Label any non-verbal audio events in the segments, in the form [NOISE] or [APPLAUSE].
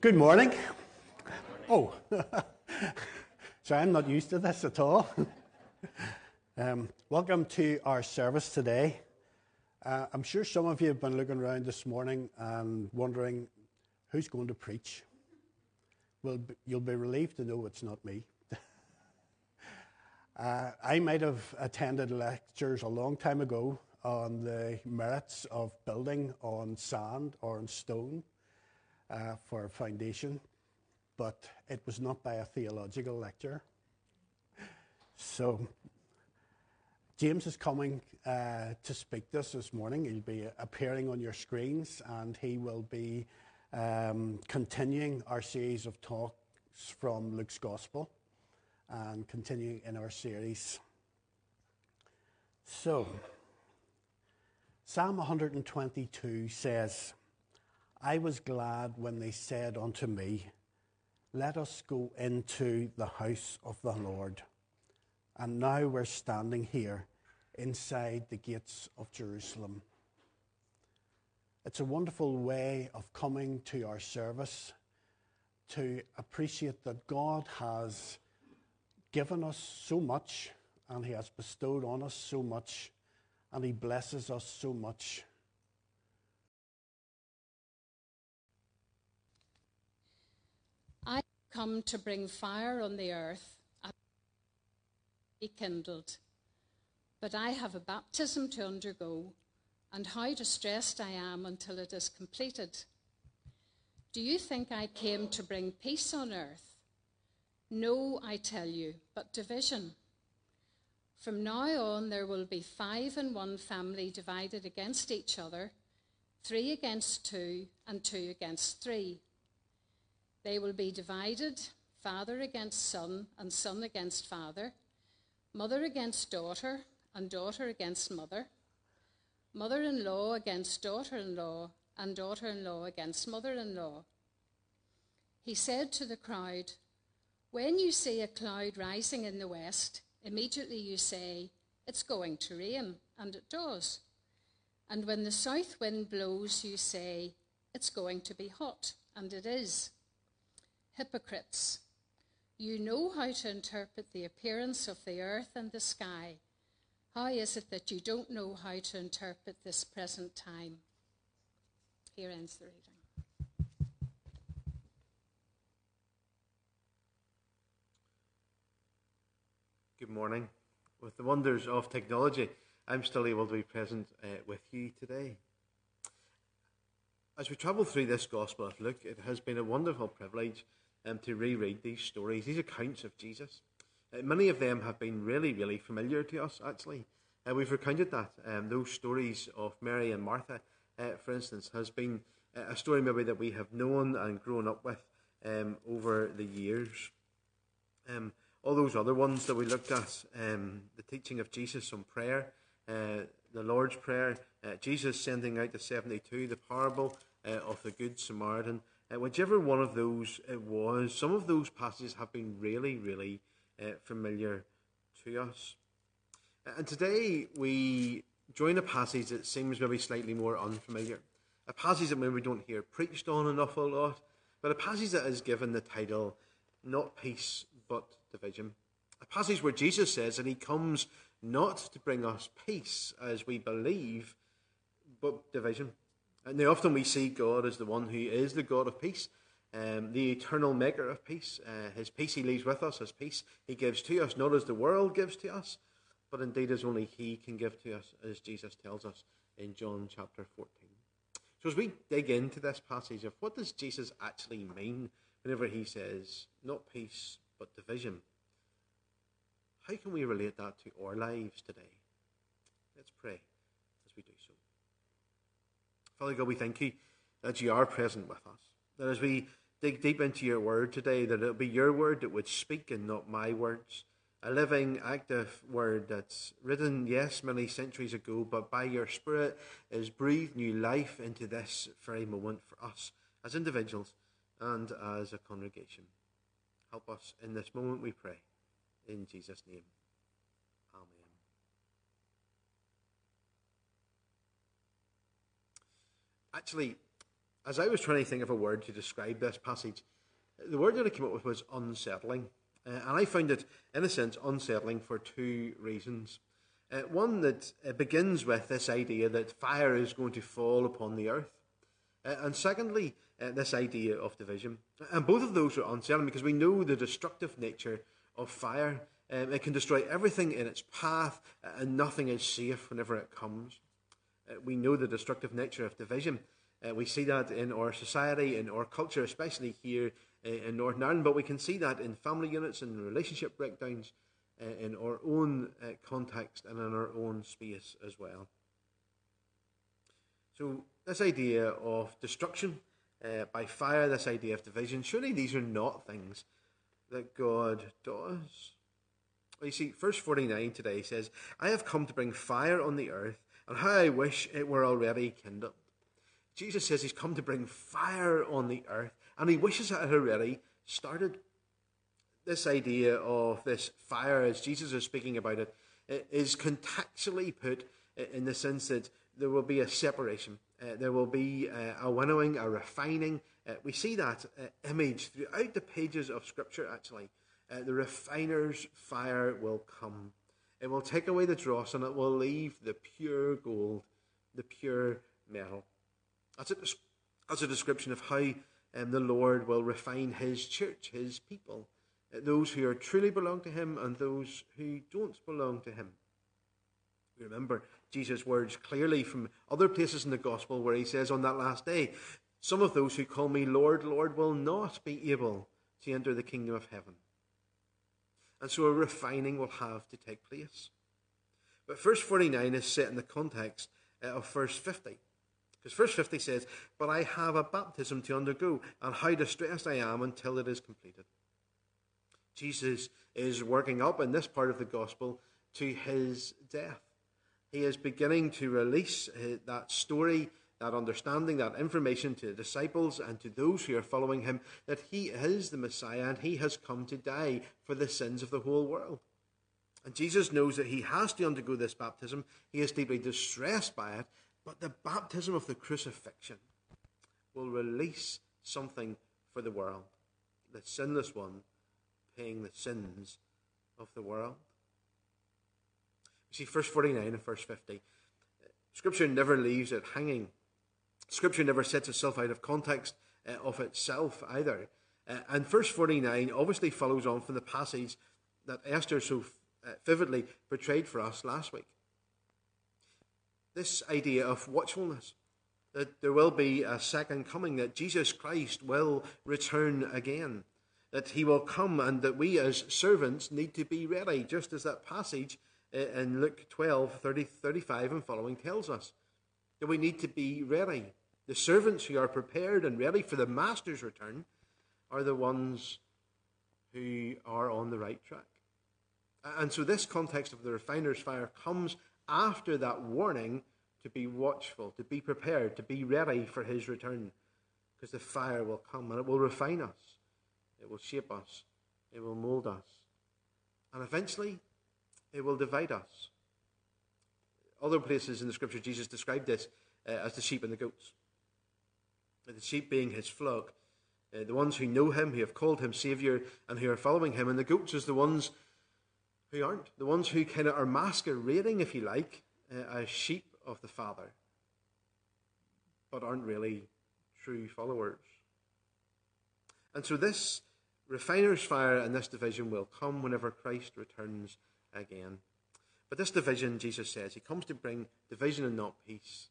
Good morning. Oh, [LAUGHS] so I'm not used to this at all. um, welcome to our service today. Uh, I'm sure some of you have been looking around this morning and wondering who's going to preach. Well, you'll be relieved to know it's not me. [LAUGHS] uh, I might have attended lectures a long time ago on the merits of building on sand or on stone for foundation, but it was not by a theological lecture. So, James is coming uh, to speak this this morning. He'll be appearing on your screens and he will be um, continuing our series of talks from Luke's Gospel and continuing in our series. So, Psalm 122 says, I was glad when they said unto me, Let us go into the house of the Lord. And now we're standing here inside the gates of Jerusalem. It's a wonderful way of coming to our service to appreciate that God has given us so much and He has bestowed on us so much and He blesses us so much. I come to bring fire on the earth and be kindled. But I have a baptism to undergo, and how distressed I am until it is completed. Do you think I came to bring peace on earth? No, I tell you, but division. From now on, there will be five in one family divided against each other, three against two, and two against three. They will be divided father against son, and son against father, mother against daughter, and daughter against mother, mother in law against daughter in law, and daughter in law against mother in law. He said to the crowd, When you see a cloud rising in the west, immediately you say, It's going to rain, and it does. And when the south wind blows, you say, It's going to be hot, and it is. Hypocrites, you know how to interpret the appearance of the earth and the sky. How is it that you don't know how to interpret this present time? Here ends the reading. Good morning. With the wonders of technology, I'm still able to be present uh, with you today. As we travel through this Gospel of Luke, it has been a wonderful privilege um, to reread these stories, these accounts of Jesus. Uh, many of them have been really, really familiar to us, actually. Uh, we've recounted that. Um, those stories of Mary and Martha, uh, for instance, has been uh, a story maybe that we have known and grown up with um, over the years. Um, all those other ones that we looked at, um, the teaching of Jesus on prayer, uh, the Lord's Prayer, uh, Jesus sending out the 72, the parable of the Good Samaritan, uh, whichever one of those it was, some of those passages have been really, really uh, familiar to us. Uh, and today we join a passage that seems maybe slightly more unfamiliar. A passage that maybe we don't hear preached on an awful lot, but a passage that is given the title, Not Peace, but Division. A passage where Jesus says that he comes not to bring us peace as we believe, but division. And now often we see God as the one who is the God of peace, um, the eternal maker of peace. Uh, his peace he leaves with us, his peace he gives to us, not as the world gives to us, but indeed as only he can give to us, as Jesus tells us in John chapter 14. So as we dig into this passage of what does Jesus actually mean whenever he says, not peace, but division, how can we relate that to our lives today? Let's pray. Father God, we thank you that you are present with us. That as we dig deep into your word today, that it'll be your word that would speak and not my words. A living, active word that's written, yes, many centuries ago, but by your Spirit is breathed new life into this very moment for us as individuals and as a congregation. Help us in this moment, we pray. In Jesus' name. Actually, as I was trying to think of a word to describe this passage, the word that I came up with was unsettling. Uh, and I found it, in a sense, unsettling for two reasons. Uh, one that uh, begins with this idea that fire is going to fall upon the earth. Uh, and secondly, uh, this idea of division. And both of those are unsettling because we know the destructive nature of fire. Um, it can destroy everything in its path, uh, and nothing is safe whenever it comes. We know the destructive nature of division. we see that in our society, in our culture, especially here in Northern Ireland, but we can see that in family units and relationship breakdowns uh, in our own uh, context and in our own space as well. So, this idea of destruction uh, by fire, this idea of division, surely these are not things that God does. Well, you see, verse 49 today says, I have come to bring fire on the earth, and how I wish it were already kindled. Jesus says he's come to bring fire on the earth, and he wishes it had already started this idea of this fire, as Jesus is speaking about it, is contextually put in the sense that there will be a separation. Uh, there will be uh, a winnowing, a refining. Uh, we see that uh, image throughout the pages of Scripture, actually. Uh, the refiner's fire will come. It will take away the dross and it will leave the pure gold, the pure metal. That's a, that's a description of how um, the Lord will refine his church, his people those who are truly belong to him and those who don't belong to him. We remember Jesus' words clearly from other places in the gospel where he says on that last day, Some of those who call me Lord, Lord will not be able to enter the kingdom of heaven. And so a refining will have to take place. But verse 49 is set in the context uh, of verse 50. Because verse 50 says, But I have a baptism to undergo, and how distressed I am until it is completed. Jesus is working up in this part of the gospel to his death. He is beginning to release uh, that story, that understanding, that information to the disciples and to those who are following him that he is the Messiah and he has come to die for the sins of the whole world. And Jesus knows that he has to undergo this baptism. He is deeply distressed by it, but the baptism of the crucifixion will release something for the world. The sinless one paying the sins of the world. You see, verse 49 and verse 50. Scripture never leaves it hanging. Scripture never sets itself out of context uh, of itself either. Uh, and verse 49 obviously follows on from the passage that Esther so uh, vividly portrayed for us last week. This idea of watchfulness, that there will be a second coming, that Jesus Christ will return again that he will come and that we as servants need to be ready, just as that passage in Luke 12, 30, 35 and following tells us. That we need to be ready. The servants who are prepared and ready for the master's return are the ones who are on the right track. And so, this context of the refiner's fire comes after that warning to be watchful, to be prepared, to be ready for his return, because the fire will come and it will refine us. It will shape us. It will mold us. And eventually, it will divide us. Other places in the scripture, Jesus described this uh, as the sheep and the goats. The sheep being his flock, uh, the ones who know him, who have called him Savior, and who are following him. And the goats is the ones who aren't. The ones who kind of are masquerading, if you like, uh, as sheep of the Father, but aren't really true followers. And so this Refiner's fire and this division will come whenever Christ returns again. But this division, Jesus says, he comes to bring division and not peace.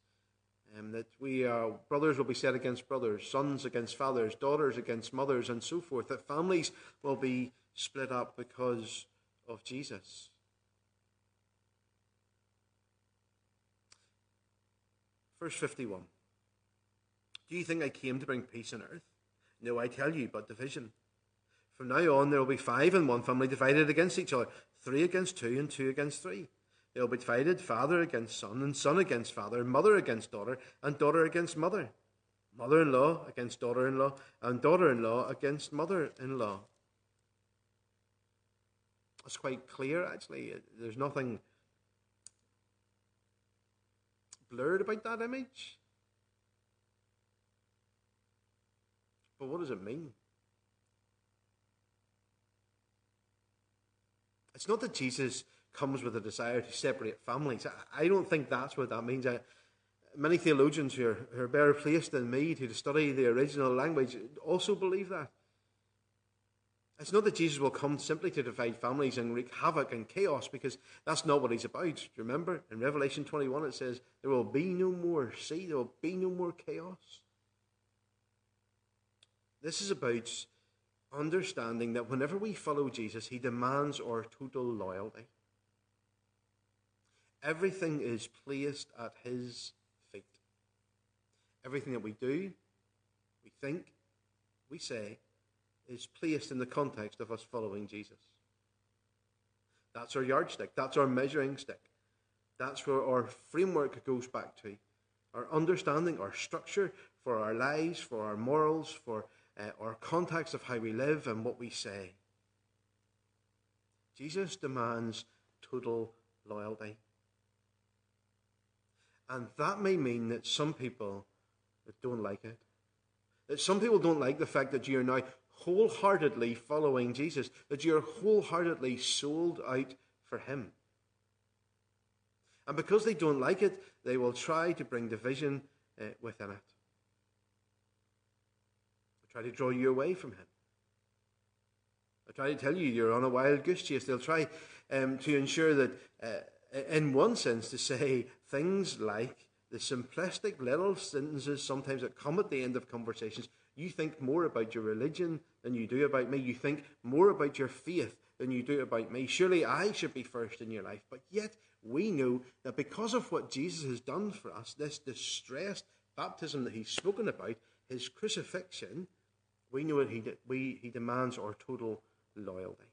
Um, that we are, brothers will be set against brothers, sons against fathers, daughters against mothers, and so forth. That families will be split up because of Jesus. Verse 51. Do you think I came to bring peace on earth? No, I tell you, but division. From now on, there will be five in one family divided against each other three against two, and two against three. They will be divided father against son, and son against father, mother against daughter, and daughter against mother, mother in law against daughter in law, and daughter in law against mother in law. It's quite clear, actually. There's nothing blurred about that image. But what does it mean? It's not that Jesus comes with a desire to separate families. I don't think that's what that means. I, many theologians who are, who are better placed than me to study the original language also believe that. It's not that Jesus will come simply to divide families and wreak havoc and chaos, because that's not what he's about. Remember, in Revelation 21, it says, There will be no more sea, there will be no more chaos. This is about understanding that whenever we follow Jesus, he demands our total loyalty. Everything is placed at his feet. Everything that we do, we think, we say, is placed in the context of us following Jesus. That's our yardstick. That's our measuring stick. That's where our framework goes back to. Our understanding, our structure for our lives, for our morals, for uh, our context of how we live and what we say. Jesus demands total loyalty. And that may mean that some people don't like it. That some people don't like the fact that you are now wholeheartedly following Jesus, that you're wholeheartedly sold out for Him. And because they don't like it, they will try to bring division uh, within it. They'll try to draw you away from Him. They'll try to tell you you're on a wild goose chase. They'll try um, to ensure that, uh, in one sense, to say things like the simplistic little sentences sometimes that come at the end of conversations you think more about your religion than you do about me. You think more about your faith than you do about me. Surely I should be first in your life. But yet we know that because of what Jesus has done for us, this distressed baptism that he's spoken about, his crucifixion, we know that he, de- we, he demands our total loyalty.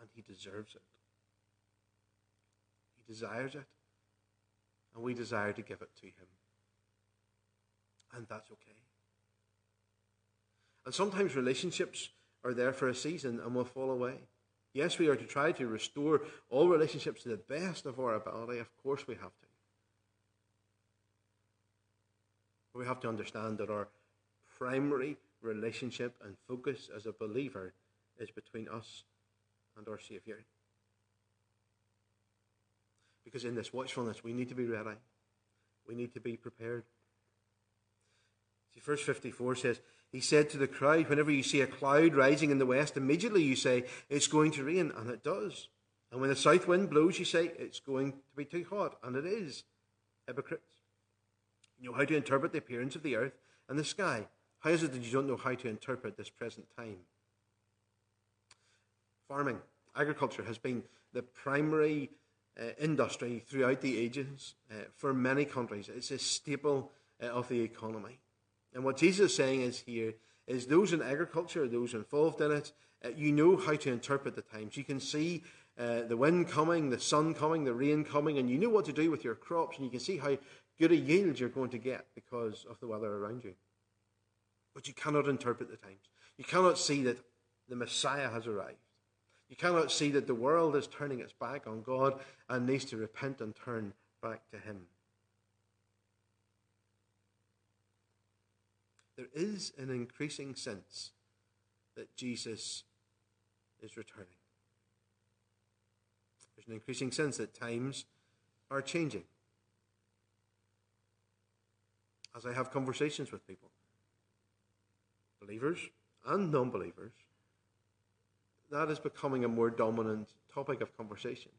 And he deserves it. Desires it. And we desire to give it to him. And that's okay. And sometimes relationships are there for a season and will fall away. Yes, we are to try to restore all relationships to the best of our ability. Of course, we have to. But we have to understand that our primary relationship and focus as a believer is between us and our Saviour. Because in this watchfulness, we need to be ready. We need to be prepared. See, verse 54 says, he said to the crowd, Whenever you see a cloud rising in the west, immediately you say, It's going to rain, and it does. And when the south wind blows, you say, It's going to be too hot, and it is. Hypocrites. You know how to interpret the appearance of the earth and the sky. How is it that you don't know how to interpret this present time? Farming, agriculture has been the primary uh, industry throughout the ages uh, for many countries. It's a staple uh, of the economy. And what Jesus is saying is here is those in agriculture, those involved in it, uh, you know how to interpret the times. You can see uh, the wind coming, the sun coming, the rain coming, and you know what to do with your crops, and you can see how good a yield you're going to get because of the weather around you. But you cannot interpret the times. You cannot see that the Messiah has arrived. You cannot see that the world is turning its back on God and needs to repent and turn back to Him. there is an increasing sense that Jesus is returning. There's an increasing sense that times are changing. As I have conversations with people, believers and non believers, that is becoming a more dominant topic of conversation.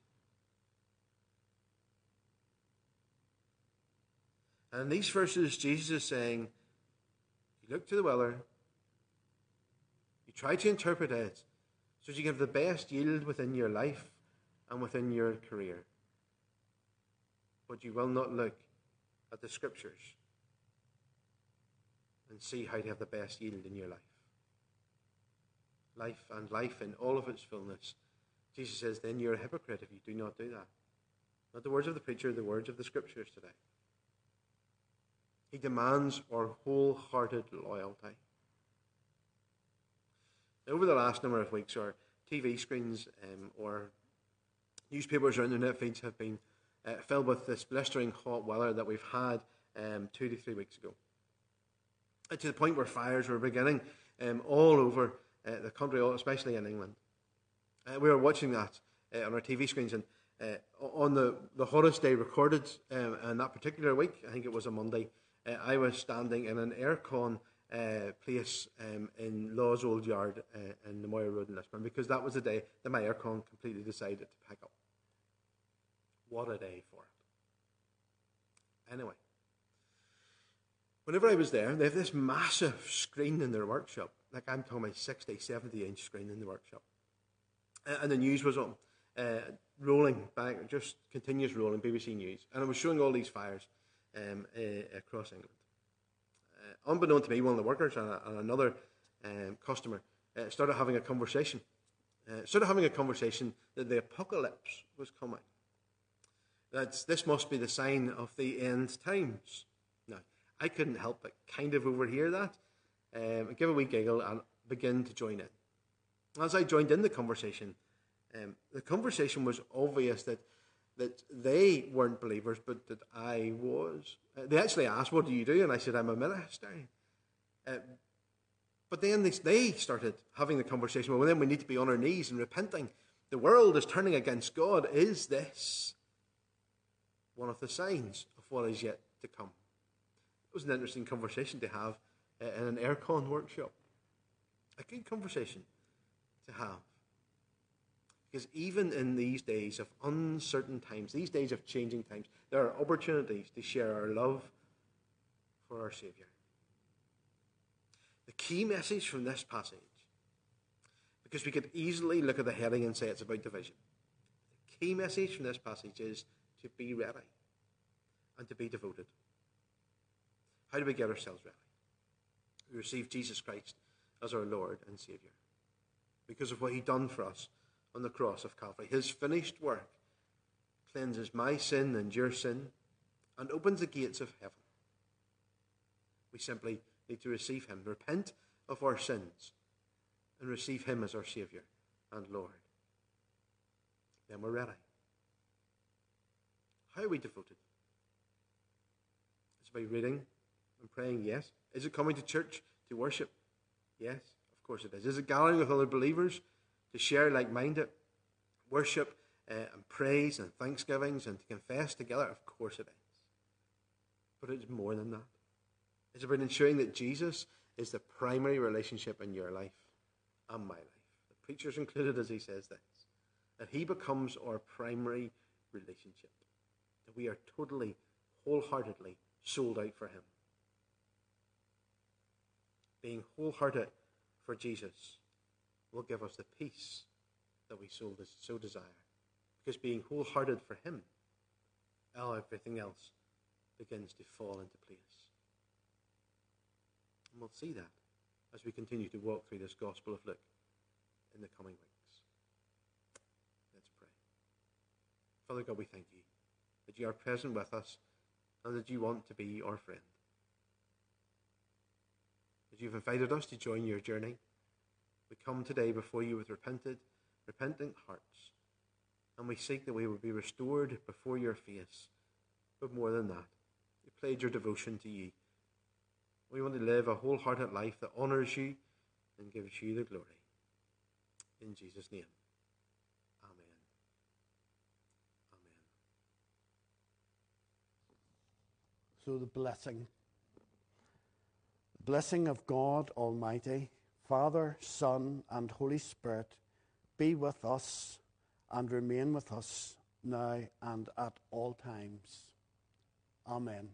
And in these verses, Jesus is saying, you look to the weller, you try to interpret it so that you have the best yield within your life and within your career. But you will not look at the scriptures and see how to have the best yield in your life. Life and life in all of its fullness. Jesus says, then you're a hypocrite if you do not do that. Not the words of the preacher, the words of the scriptures today. He demands our wholehearted loyalty. Over the last number of weeks, our TV screens um, or newspapers or internet feeds have been uh, filled with this blistering hot weather that we've had um, two to three weeks ago. uh, to the point where fires were beginning um, all over uh, the country, especially in England. Uh, we were watching that uh, on our TV screens, and uh, on the, the hottest day recorded um, in that particular week, I think it was a Monday, uh, I was standing in an aircon place um, in Law's Old Yard in the Moira Road in Lisburn because that was the day that my aircon completely decided to pack up. What a day for it. Anyway, whenever I was there, they have this massive screen in their workshop. Like I'm talking about 60, 70 inch screen in the workshop. And the news was on, uh, rolling back, just continuous rolling, BBC News. And it was showing all these fires um, uh, across England. Uh, unbeknown to me, one of the workers and, and another um, customer uh, started having a conversation. Uh, started having a conversation that the apocalypse was coming. That this must be the sign of the end times. Now, I couldn't help but kind of overhear that, um, give a wee giggle, and begin to join in. As I joined in the conversation, um, the conversation was obvious that that they weren't believers, but that I was. Uh, they actually asked, "What do you do?" And I said, "I'm a minister." Uh, but then they, they started having the conversation. Well, then we need to be on our knees and repenting. The world is turning against God. Is this one of the signs of what is yet to come? It was an interesting conversation to have in an aircon workshop. A good conversation to have. Because even in these days of uncertain times, these days of changing times, there are opportunities to share our love for our Saviour. The key message from this passage, because we could easily look at the heading and say it's about division. The key message from this passage is to be ready and to be devoted. How do we get ourselves ready? Receive Jesus Christ as our Lord and Saviour because of what He done for us on the cross of Calvary. His finished work cleanses my sin and your sin and opens the gates of heaven. We simply need to receive Him, repent of our sins, and receive Him as our Saviour and Lord. Then we're ready. How are we devoted? It's it by reading and praying? Yes. Is it coming to church to worship? Yes, of course it is. Is it gathering with other believers? to share like minded worship uh, and praise and thanksgivings and to confess together? Of course it is. But it's more than that. It's about ensuring that Jesus is the primary relationship in your life and my life. The preacher's [LAUGHS] included as he says this. That he becomes our primary relationship. That we are totally, wholeheartedly sold out for him. Being wholehearted for Jesus will give us the peace that we so, so desire. Because being wholehearted for Him, everything else begins to fall into place. And we'll see that as we continue to walk through this Gospel of Luke in the coming weeks. Let's pray. Father God, we thank you that you are present with us and that you want to be our friend. That you've invited us to join your journey we come today before you with repented, repentant hearts, and we seek that we will be restored before your face. But more than that, we pledge your devotion to you. We want to live a wholehearted life that honours you and gives you the glory. In Jesus' name. So the blessing. Blessing of God Almighty. Father, Son, and Holy Spirit, be with us and remain with us now and at all times. Amen.